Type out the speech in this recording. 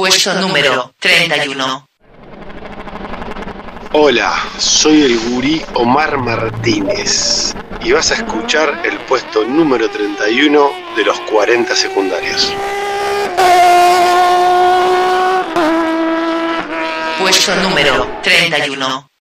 Puesto número 31. Hola, soy el gurí Omar Martínez y vas a escuchar el puesto número 31 de los 40 secundarios. Puesto número 31.